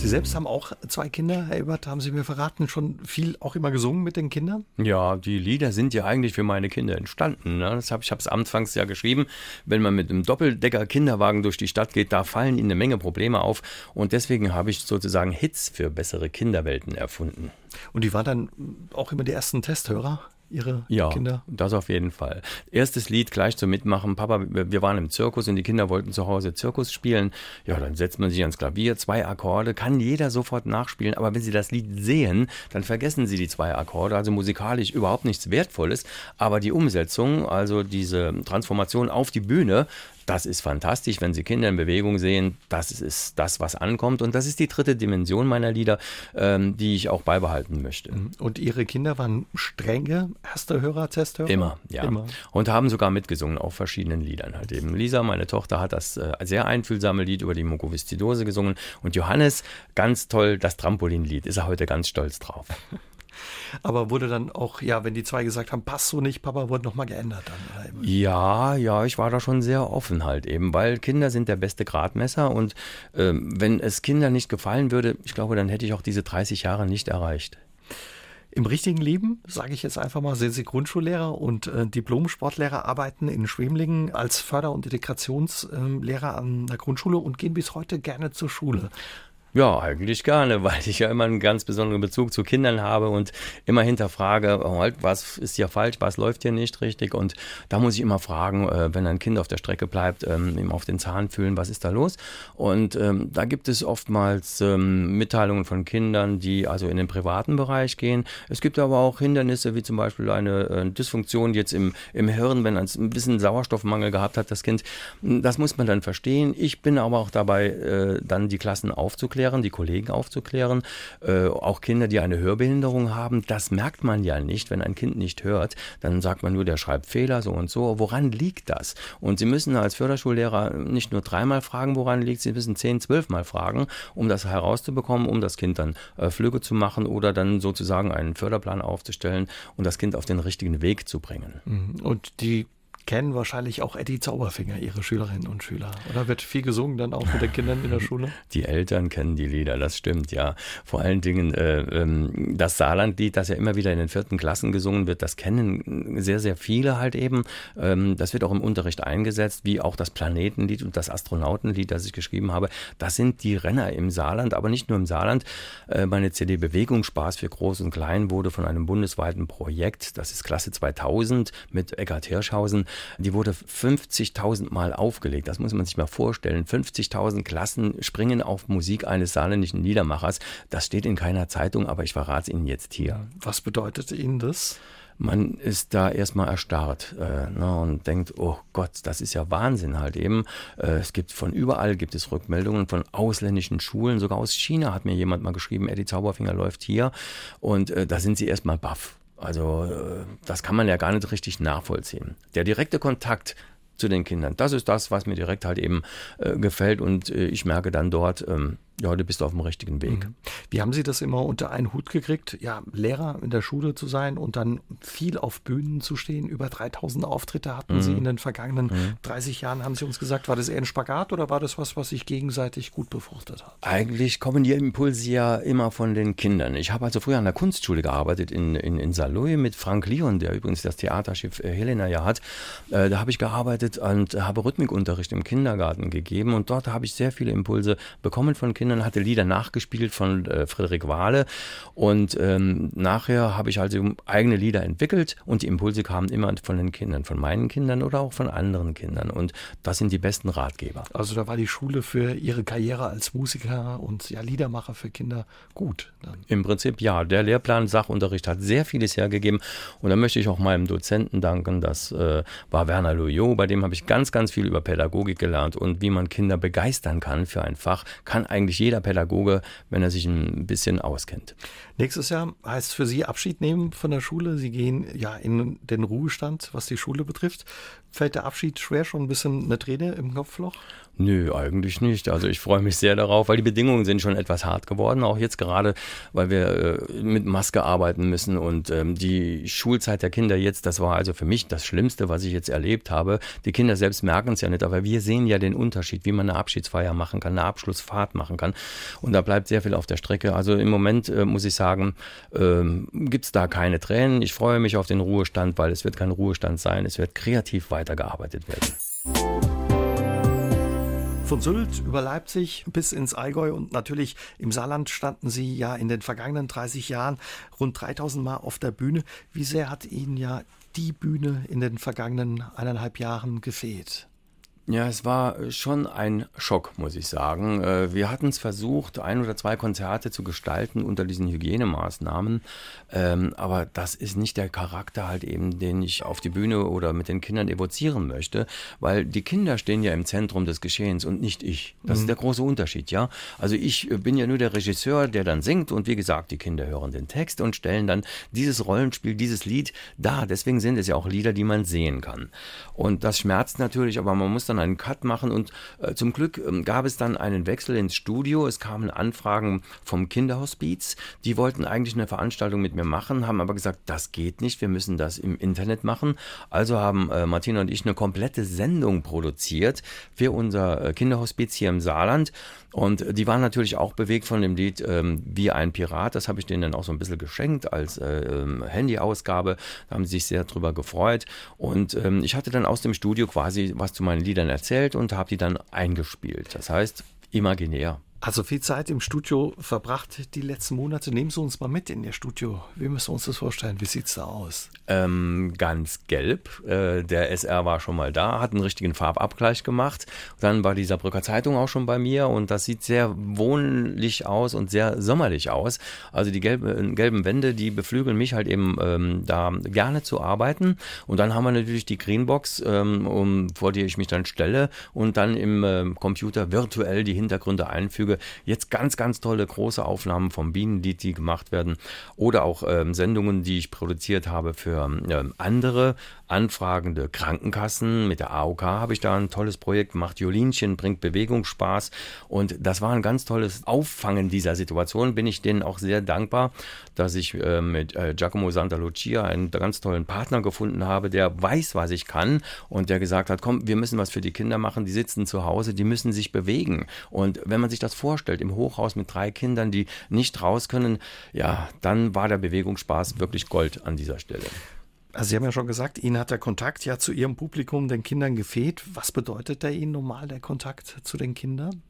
S1: Sie selbst haben auch zwei Kinder, Herr Ebert, haben Sie mir verraten, schon viel auch immer gesungen mit den Kindern?
S2: Ja, die Lieder sind ja eigentlich für meine Kinder entstanden. Ne? Das hab, ich habe es anfangs ja geschrieben. Wenn man mit einem Doppeldecker Kinderwagen durch die Stadt geht, da fallen ihnen eine Menge Probleme auf. Und deswegen habe ich sozusagen Hits für bessere Kinderwelten erfunden.
S1: Und die waren dann auch immer die ersten Testhörer? Ihre
S2: ja,
S1: Kinder?
S2: das auf jeden Fall. Erstes Lied gleich zum Mitmachen. Papa, wir waren im Zirkus und die Kinder wollten zu Hause Zirkus spielen. Ja, dann setzt man sich ans Klavier, zwei Akkorde, kann jeder sofort nachspielen. Aber wenn sie das Lied sehen, dann vergessen sie die zwei Akkorde. Also musikalisch überhaupt nichts Wertvolles. Aber die Umsetzung, also diese Transformation auf die Bühne, das ist fantastisch, wenn Sie Kinder in Bewegung sehen. Das ist das, was ankommt. Und das ist die dritte Dimension meiner Lieder, ähm, die ich auch beibehalten möchte. Mhm.
S1: Und Ihre Kinder waren strenge erste Hörer, Testhörer?
S2: Immer, ja. Immer. Und haben sogar mitgesungen auf verschiedenen Liedern halt eben. Lisa, meine Tochter, hat das äh, sehr einfühlsame Lied über die Mukoviszidose gesungen. Und Johannes, ganz toll, das Trampolinlied. Ist er heute ganz stolz drauf.
S1: Aber wurde dann auch, ja, wenn die zwei gesagt haben, passt so nicht, Papa, wurde nochmal geändert dann?
S2: Ja, ja, ich war da schon sehr offen halt eben, weil Kinder sind der beste Gradmesser und ähm, wenn es Kindern nicht gefallen würde, ich glaube, dann hätte ich auch diese 30 Jahre nicht erreicht.
S1: Im richtigen Leben, sage ich jetzt einfach mal, sind Sie Grundschullehrer und äh, Diplom-Sportlehrer, arbeiten in Schwemlingen als Förder- und Integrationslehrer an der Grundschule und gehen bis heute gerne zur Schule.
S2: Ja, eigentlich gerne, weil ich ja immer einen ganz besonderen Bezug zu Kindern habe und immer hinterfrage, oh, halt, was ist hier falsch, was läuft hier nicht richtig. Und da muss ich immer fragen, äh, wenn ein Kind auf der Strecke bleibt, ihm auf den Zahn fühlen, was ist da los? Und ähm, da gibt es oftmals ähm, Mitteilungen von Kindern, die also in den privaten Bereich gehen. Es gibt aber auch Hindernisse, wie zum Beispiel eine äh, Dysfunktion jetzt im, im Hirn, wenn ein bisschen Sauerstoffmangel gehabt hat, das Kind. Das muss man dann verstehen. Ich bin aber auch dabei, äh, dann die Klassen aufzuklären aufzuklären, die Kollegen aufzuklären, äh, auch Kinder, die eine Hörbehinderung haben. Das merkt man ja nicht, wenn ein Kind nicht hört. Dann sagt man nur, der schreibt Fehler, so und so. Woran liegt das? Und Sie müssen als Förderschullehrer nicht nur dreimal fragen, woran liegt, Sie müssen zehn, zwölfmal fragen, um das herauszubekommen, um das Kind dann äh, Flüge zu machen oder dann sozusagen einen Förderplan aufzustellen und das Kind auf den richtigen Weg zu bringen.
S1: Mhm. Und die kennen wahrscheinlich auch Eddie Zauberfinger, ihre Schülerinnen und Schüler. Oder wird viel gesungen dann auch mit den Kindern in der Schule?
S2: Die Eltern kennen die Lieder, das stimmt, ja. Vor allen Dingen äh, ähm, das Saarlandlied, das ja immer wieder in den vierten Klassen gesungen wird, das kennen sehr, sehr viele halt eben. Ähm, das wird auch im Unterricht eingesetzt, wie auch das Planetenlied und das Astronautenlied, das ich geschrieben habe. Das sind die Renner im Saarland, aber nicht nur im Saarland. Äh, meine CD Bewegung Spaß für Groß und Klein wurde von einem bundesweiten Projekt, das ist Klasse 2000 mit Eckhard Hirschhausen, die wurde 50.000 Mal aufgelegt. Das muss man sich mal vorstellen. 50.000 Klassen springen auf Musik eines saarländischen Liedermachers. Das steht in keiner Zeitung, aber ich verrate es Ihnen jetzt hier.
S1: Was bedeutet Ihnen das?
S2: man ist da erstmal erstarrt äh, ne, und denkt, oh Gott, das ist ja Wahnsinn halt eben. Äh, es gibt von überall gibt es Rückmeldungen von ausländischen Schulen, sogar aus China hat mir jemand mal geschrieben, Eddie Zauberfinger läuft hier und äh, da sind sie erstmal baff. Also äh, das kann man ja gar nicht richtig nachvollziehen. Der direkte Kontakt zu den Kindern, das ist das, was mir direkt halt eben äh, gefällt und äh, ich merke dann dort, ähm, ja, du bist auf dem richtigen Weg. Mhm.
S1: Wie haben Sie das immer unter einen Hut gekriegt, ja, Lehrer in der Schule zu sein und dann viel auf Bühnen zu stehen? Über 3000 Auftritte hatten mhm. Sie in den vergangenen mhm. 30 Jahren, haben Sie uns gesagt. War das eher ein Spagat oder war das was, was sich gegenseitig gut befruchtet hat?
S2: Eigentlich kommen die Impulse ja immer von den Kindern. Ich habe also früher an der Kunstschule gearbeitet in, in, in Saloy mit Frank Leon, der übrigens das Theaterschiff äh, Helena ja hat. Äh, da habe ich gearbeitet und habe Rhythmikunterricht im Kindergarten gegeben und dort habe ich sehr viele Impulse bekommen von Kindern Kindern, hatte Lieder nachgespielt von äh, Frederik Wahle und ähm, nachher habe ich also eigene Lieder entwickelt und die Impulse kamen immer von den Kindern, von meinen Kindern oder auch von anderen Kindern und das sind die besten Ratgeber.
S1: Also da war die Schule für Ihre Karriere als Musiker und ja, Liedermacher für Kinder gut.
S2: Dann. Im Prinzip ja, der Lehrplan Sachunterricht hat sehr vieles hergegeben und da möchte ich auch meinem Dozenten danken, das äh, war Werner Loyot, bei dem habe ich ganz, ganz viel über Pädagogik gelernt und wie man Kinder begeistern kann für ein Fach, kann eigentlich jeder Pädagoge, wenn er sich ein bisschen auskennt.
S1: Nächstes Jahr heißt für Sie Abschied nehmen von der Schule. Sie gehen ja in den Ruhestand, was die Schule betrifft. Fällt der Abschied schwer, schon ein bisschen eine Träne im Kopfloch?
S2: Nö, eigentlich nicht. Also ich freue mich sehr darauf, weil die Bedingungen sind schon etwas hart geworden, auch jetzt gerade, weil wir äh, mit Maske arbeiten müssen und ähm, die Schulzeit der Kinder jetzt, das war also für mich das Schlimmste, was ich jetzt erlebt habe. Die Kinder selbst merken es ja nicht, aber wir sehen ja den Unterschied, wie man eine Abschiedsfeier machen kann, eine Abschlussfahrt machen kann und da bleibt sehr viel auf der Strecke. Also im Moment äh, muss ich sagen, ähm, gibt es da keine Tränen. Ich freue mich auf den Ruhestand, weil es wird kein Ruhestand sein, es wird kreativ weitergearbeitet werden.
S1: Von Sylt über Leipzig bis ins Allgäu und natürlich im Saarland standen Sie ja in den vergangenen 30 Jahren rund 3000 Mal auf der Bühne. Wie sehr hat Ihnen ja die Bühne in den vergangenen eineinhalb Jahren gefehlt?
S2: Ja, es war schon ein Schock, muss ich sagen. Äh, wir hatten es versucht, ein oder zwei Konzerte zu gestalten unter diesen Hygienemaßnahmen, ähm, aber das ist nicht der Charakter halt eben, den ich auf die Bühne oder mit den Kindern evozieren möchte, weil die Kinder stehen ja im Zentrum des Geschehens und nicht ich. Das mhm. ist der große Unterschied, ja. Also ich bin ja nur der Regisseur, der dann singt und wie gesagt, die Kinder hören den Text und stellen dann dieses Rollenspiel, dieses Lied da. Deswegen sind es ja auch Lieder, die man sehen kann. Und das schmerzt natürlich, aber man muss dann einen Cut machen und äh, zum Glück äh, gab es dann einen Wechsel ins Studio. Es kamen Anfragen vom Kinderhospiz. Die wollten eigentlich eine Veranstaltung mit mir machen, haben aber gesagt, das geht nicht, wir müssen das im Internet machen. Also haben äh, Martina und ich eine komplette Sendung produziert für unser äh, Kinderhospiz hier im Saarland. Und die waren natürlich auch bewegt von dem Lied ähm, Wie ein Pirat. Das habe ich denen dann auch so ein bisschen geschenkt als äh, ähm, Handyausgabe. Da haben sie sich sehr drüber gefreut. Und ähm, ich hatte dann aus dem Studio quasi was zu meinen Liedern erzählt und habe die dann eingespielt. Das heißt, imaginär.
S1: Also viel Zeit im Studio verbracht die letzten Monate. Nehmen Sie uns mal mit in Ihr Studio. Wie müssen wir uns das vorstellen? Wie sieht es da aus?
S2: Ähm, ganz gelb. Äh, der SR war schon mal da, hat einen richtigen Farbabgleich gemacht. Dann war die Saarbrücker Zeitung auch schon bei mir und das sieht sehr wohnlich aus und sehr sommerlich aus. Also die gelben, gelben Wände, die beflügeln mich halt eben ähm, da gerne zu arbeiten. Und dann haben wir natürlich die Greenbox, ähm, um, vor die ich mich dann stelle und dann im äh, Computer virtuell die Hintergründe einfüge Folge. Jetzt ganz, ganz tolle große Aufnahmen vom Bienenlied, die gemacht werden. Oder auch ähm, Sendungen, die ich produziert habe für ähm, andere anfragende Krankenkassen. Mit der AOK habe ich da ein tolles Projekt gemacht. Jolinchen bringt Bewegungsspaß. Und das war ein ganz tolles Auffangen dieser Situation. Bin ich denen auch sehr dankbar, dass ich äh, mit äh, Giacomo Santa Lucia einen ganz tollen Partner gefunden habe, der weiß, was ich kann und der gesagt hat, komm, wir müssen was für die Kinder machen. Die sitzen zu Hause, die müssen sich bewegen. Und wenn man sich das vorstellt, im Hochhaus mit drei Kindern, die nicht raus können, ja, dann war der Bewegungsspaß wirklich Gold an dieser Stelle.
S1: Also Sie haben ja schon gesagt, Ihnen hat der Kontakt ja zu Ihrem Publikum, den Kindern gefehlt. Was bedeutet da Ihnen normal der Kontakt zu den Kindern?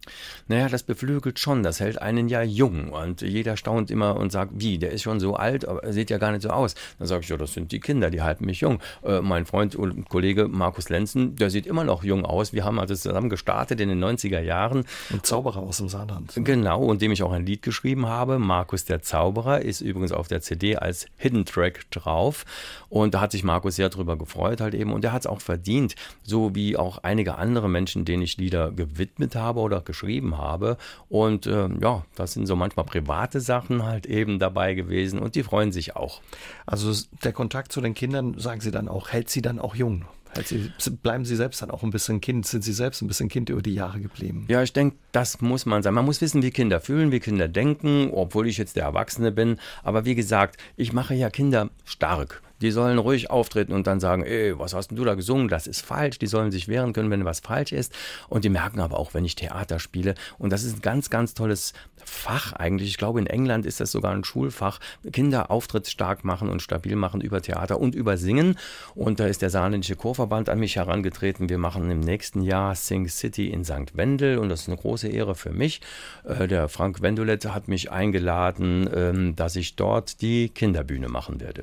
S2: Naja, das beflügelt schon, das hält einen ja jung und jeder staunt immer und sagt, wie, der ist schon so alt, aber er sieht ja gar nicht so aus. Dann sage ich, ja, das sind die Kinder, die halten mich jung. Äh, mein Freund und Kollege Markus Lenzen, der sieht immer noch jung aus. Wir haben also zusammen gestartet in den 90er Jahren.
S1: Ein Zauberer aus dem Saarland.
S2: Genau, und dem ich auch ein Lied geschrieben habe. Markus der Zauberer ist übrigens auf der CD als Hidden Track drauf und und da hat sich Markus sehr drüber gefreut halt eben. Und er hat es auch verdient, so wie auch einige andere Menschen, denen ich Lieder gewidmet habe oder geschrieben habe. Und äh, ja, das sind so manchmal private Sachen halt eben dabei gewesen und die freuen sich auch.
S1: Also der Kontakt zu den Kindern, sagen Sie dann auch, hält sie dann auch jung? Sie, bleiben Sie selbst dann auch ein bisschen Kind? Sind Sie selbst ein bisschen Kind über die Jahre geblieben?
S2: Ja, ich denke, das muss man sein. Man muss wissen, wie Kinder fühlen, wie Kinder denken, obwohl ich jetzt der Erwachsene bin. Aber wie gesagt, ich mache ja Kinder stark. Die sollen ruhig auftreten und dann sagen, ey, was hast denn du da gesungen? Das ist falsch. Die sollen sich wehren können, wenn was falsch ist. Und die merken aber auch, wenn ich Theater spiele. Und das ist ein ganz, ganz tolles Fach eigentlich. Ich glaube, in England ist das sogar ein Schulfach. Kinder auftrittsstark machen und stabil machen über Theater und über Singen. Und da ist der Saarländische Chorverband an mich herangetreten. Wir machen im nächsten Jahr Sing City in St. Wendel und das ist eine große Ehre für mich. Äh, der Frank Wendolet hat mich eingeladen, ähm, dass ich dort die Kinderbühne machen werde.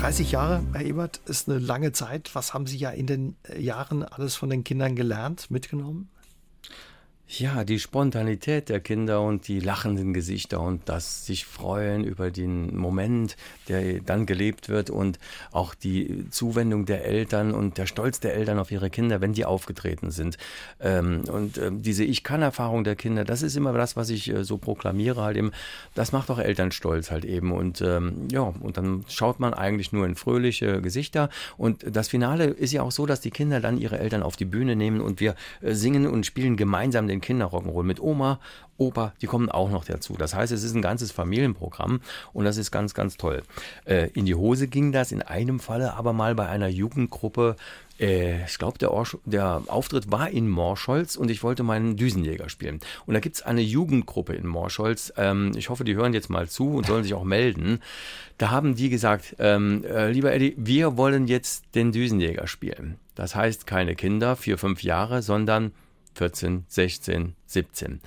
S1: 30 Jahre, Herr Ebert, ist eine lange Zeit. Was haben Sie ja in den Jahren alles von den Kindern gelernt, mitgenommen?
S2: Ja, die Spontanität der Kinder und die lachenden Gesichter und das sich freuen über den Moment, der dann gelebt wird und auch die Zuwendung der Eltern und der Stolz der Eltern auf ihre Kinder, wenn die aufgetreten sind. Ähm, und ähm, diese Ich-Kann-Erfahrung der Kinder, das ist immer das, was ich äh, so proklamiere halt eben. Das macht auch Eltern stolz halt eben. Und ähm, ja, und dann schaut man eigentlich nur in fröhliche Gesichter. Und das Finale ist ja auch so, dass die Kinder dann ihre Eltern auf die Bühne nehmen und wir äh, singen und spielen gemeinsam den Kinderrock'n'Roll mit Oma, Opa, die kommen auch noch dazu. Das heißt, es ist ein ganzes Familienprogramm und das ist ganz, ganz toll. Äh, in die Hose ging das in einem Falle aber mal bei einer Jugendgruppe. Äh, ich glaube, der, der, Auftritt war in Morscholz und ich wollte meinen Düsenjäger spielen. Und da gibt es eine Jugendgruppe in Morscholz. Ähm, ich hoffe, die hören jetzt mal zu und sollen sich auch melden. Da haben die gesagt, ähm, äh, lieber Eddie, wir wollen jetzt den Düsenjäger spielen. Das heißt keine Kinder, vier, fünf Jahre, sondern 14, 16, 17.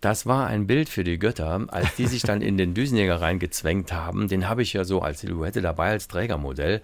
S2: Das war ein Bild für die Götter, als die sich dann in den Düsenjäger reingezwängt haben. Den habe ich ja so als Silhouette dabei, als Trägermodell.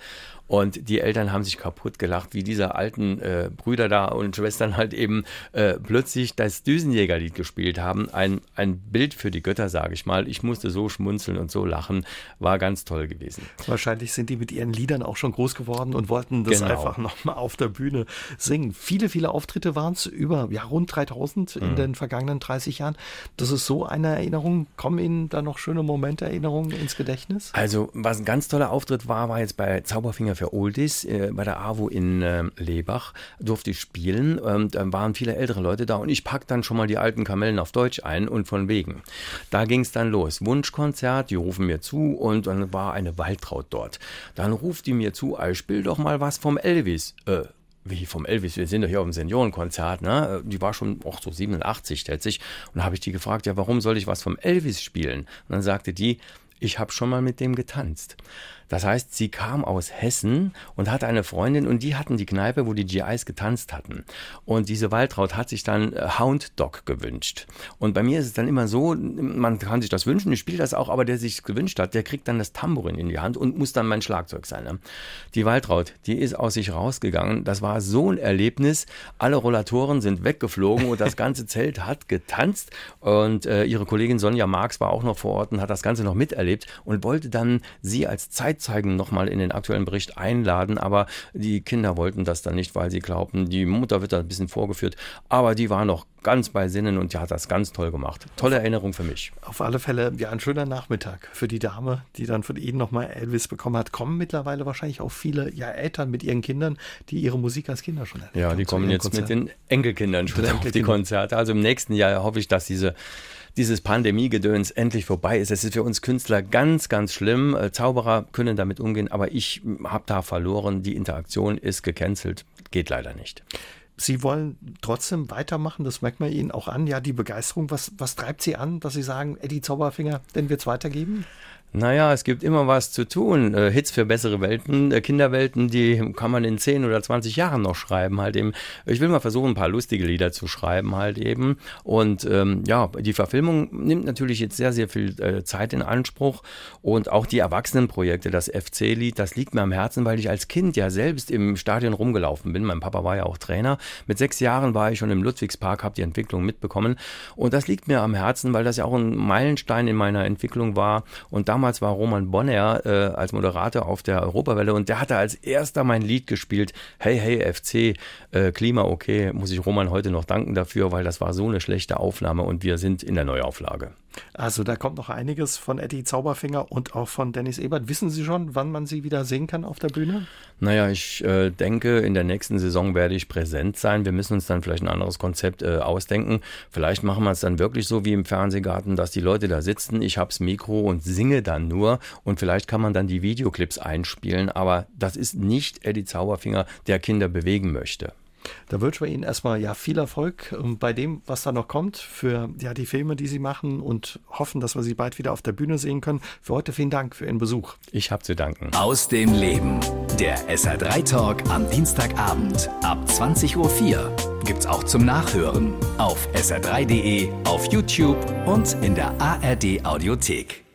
S2: Und die Eltern haben sich kaputt gelacht, wie diese alten äh, Brüder da und Schwestern halt eben äh, plötzlich das Düsenjägerlied gespielt haben. Ein, ein Bild für die Götter, sage ich mal. Ich musste so schmunzeln und so lachen. War ganz toll gewesen.
S1: Wahrscheinlich sind die mit ihren Liedern auch schon groß geworden und wollten das genau. einfach nochmal auf der Bühne singen. Viele, viele Auftritte waren es, über ja, rund 3000 in mhm. den vergangenen 30 Jahren. Das ist so eine Erinnerung. Kommen Ihnen da noch schöne Momente, Erinnerungen ins Gedächtnis?
S2: Also, was ein ganz toller Auftritt war, war jetzt bei Zauberfinger für Oldies äh, bei der AWO in äh, Lebach, durfte ich spielen. Ähm, da waren viele ältere Leute da und ich pack dann schon mal die alten Kamellen auf Deutsch ein und von wegen. Da ging es dann los. Wunschkonzert, die rufen mir zu und dann war eine Waltraud dort. Dann ruft die mir zu, ich spiel doch mal was vom Elvis. Äh, wie vom Elvis, wir sind doch hier auf dem Seniorenkonzert, ne? Die war schon auch so 87, schätze ich. Und habe ich die gefragt, ja, warum soll ich was vom Elvis spielen? Und dann sagte die, ich habe schon mal mit dem getanzt. Das heißt, sie kam aus Hessen und hatte eine Freundin und die hatten die Kneipe, wo die GIs getanzt hatten. Und diese Waltraud hat sich dann äh, Hound Dog gewünscht. Und bei mir ist es dann immer so, man kann sich das wünschen, ich spiele das auch, aber der sich gewünscht hat, der kriegt dann das Tambourin in die Hand und muss dann mein Schlagzeug sein. Ne? Die Waltraud, die ist aus sich rausgegangen. Das war so ein Erlebnis. Alle Rollatoren sind weggeflogen und das ganze Zelt hat getanzt. Und äh, ihre Kollegin Sonja Marx war auch noch vor Ort und hat das Ganze noch miterlebt und wollte dann sie als Zeitzeugen nochmal in den aktuellen Bericht einladen. Aber die Kinder wollten das dann nicht, weil sie glaubten, die Mutter wird da ein bisschen vorgeführt. Aber die war noch ganz bei Sinnen und die hat das ganz toll gemacht. Tolle Erinnerung für mich.
S1: Auf alle Fälle, ja, ein schöner Nachmittag für die Dame, die dann von Ihnen nochmal Elvis bekommen hat. Kommen mittlerweile wahrscheinlich auch viele ja, Eltern mit ihren Kindern, die ihre Musik als Kinder schon erlebt
S2: Ja, die kommen jetzt Konzert. mit den Enkelkindern schon auf die Konzerte. Also im nächsten Jahr hoffe ich, dass diese dieses Pandemiegedöns endlich vorbei ist. Es ist für uns Künstler ganz, ganz schlimm. Äh, Zauberer können damit umgehen, aber ich habe da verloren. Die Interaktion ist gecancelt. Geht leider nicht.
S1: Sie wollen trotzdem weitermachen, das merkt man Ihnen auch an. Ja, die Begeisterung, was, was treibt Sie an, dass Sie sagen, Eddie Zauberfinger, den wird es weitergeben?
S2: Naja, es gibt immer was zu tun. Äh, Hits für bessere Welten, äh, Kinderwelten, die kann man in 10 oder 20 Jahren noch schreiben. Halt eben. Ich will mal versuchen, ein paar lustige Lieder zu schreiben halt eben. Und ähm, ja, die Verfilmung nimmt natürlich jetzt sehr, sehr viel äh, Zeit in Anspruch. Und auch die Erwachsenenprojekte, das FC-Lied, das liegt mir am Herzen, weil ich als Kind ja selbst im Stadion rumgelaufen bin. Mein Papa war ja auch Trainer. Mit sechs Jahren war ich schon im Ludwigspark, habe die Entwicklung mitbekommen. Und das liegt mir am Herzen, weil das ja auch ein Meilenstein in meiner Entwicklung war. Und da damals war Roman Bonner äh, als Moderator auf der Europawelle und der hatte als erster mein Lied gespielt. Hey, hey, FC, äh, Klima okay. Muss ich Roman heute noch danken dafür, weil das war so eine schlechte Aufnahme und wir sind in der Neuauflage.
S1: Also da kommt noch einiges von Eddie Zauberfinger und auch von Dennis Ebert. Wissen Sie schon, wann man sie wieder sehen kann auf der Bühne?
S2: Naja, ich äh, denke, in der nächsten Saison werde ich präsent sein. Wir müssen uns dann vielleicht ein anderes Konzept äh, ausdenken. Vielleicht machen wir es dann wirklich so wie im Fernsehgarten, dass die Leute da sitzen, ich hab's Mikro und singe dann nur und vielleicht kann man dann die Videoclips einspielen, aber das ist nicht Eddie Zauberfinger, der Kinder bewegen möchte.
S1: Da wünschen wir Ihnen erstmal ja viel Erfolg ähm, bei dem, was da noch kommt, für ja die Filme, die Sie machen und hoffen, dass wir Sie bald wieder auf der Bühne sehen können. Für heute vielen Dank für Ihren Besuch.
S2: Ich habe zu danken.
S3: Aus dem Leben. Der SR3 Talk am Dienstagabend ab 20.04 Uhr gibt's auch zum Nachhören auf sr3.de, auf YouTube und in der ARD Audiothek.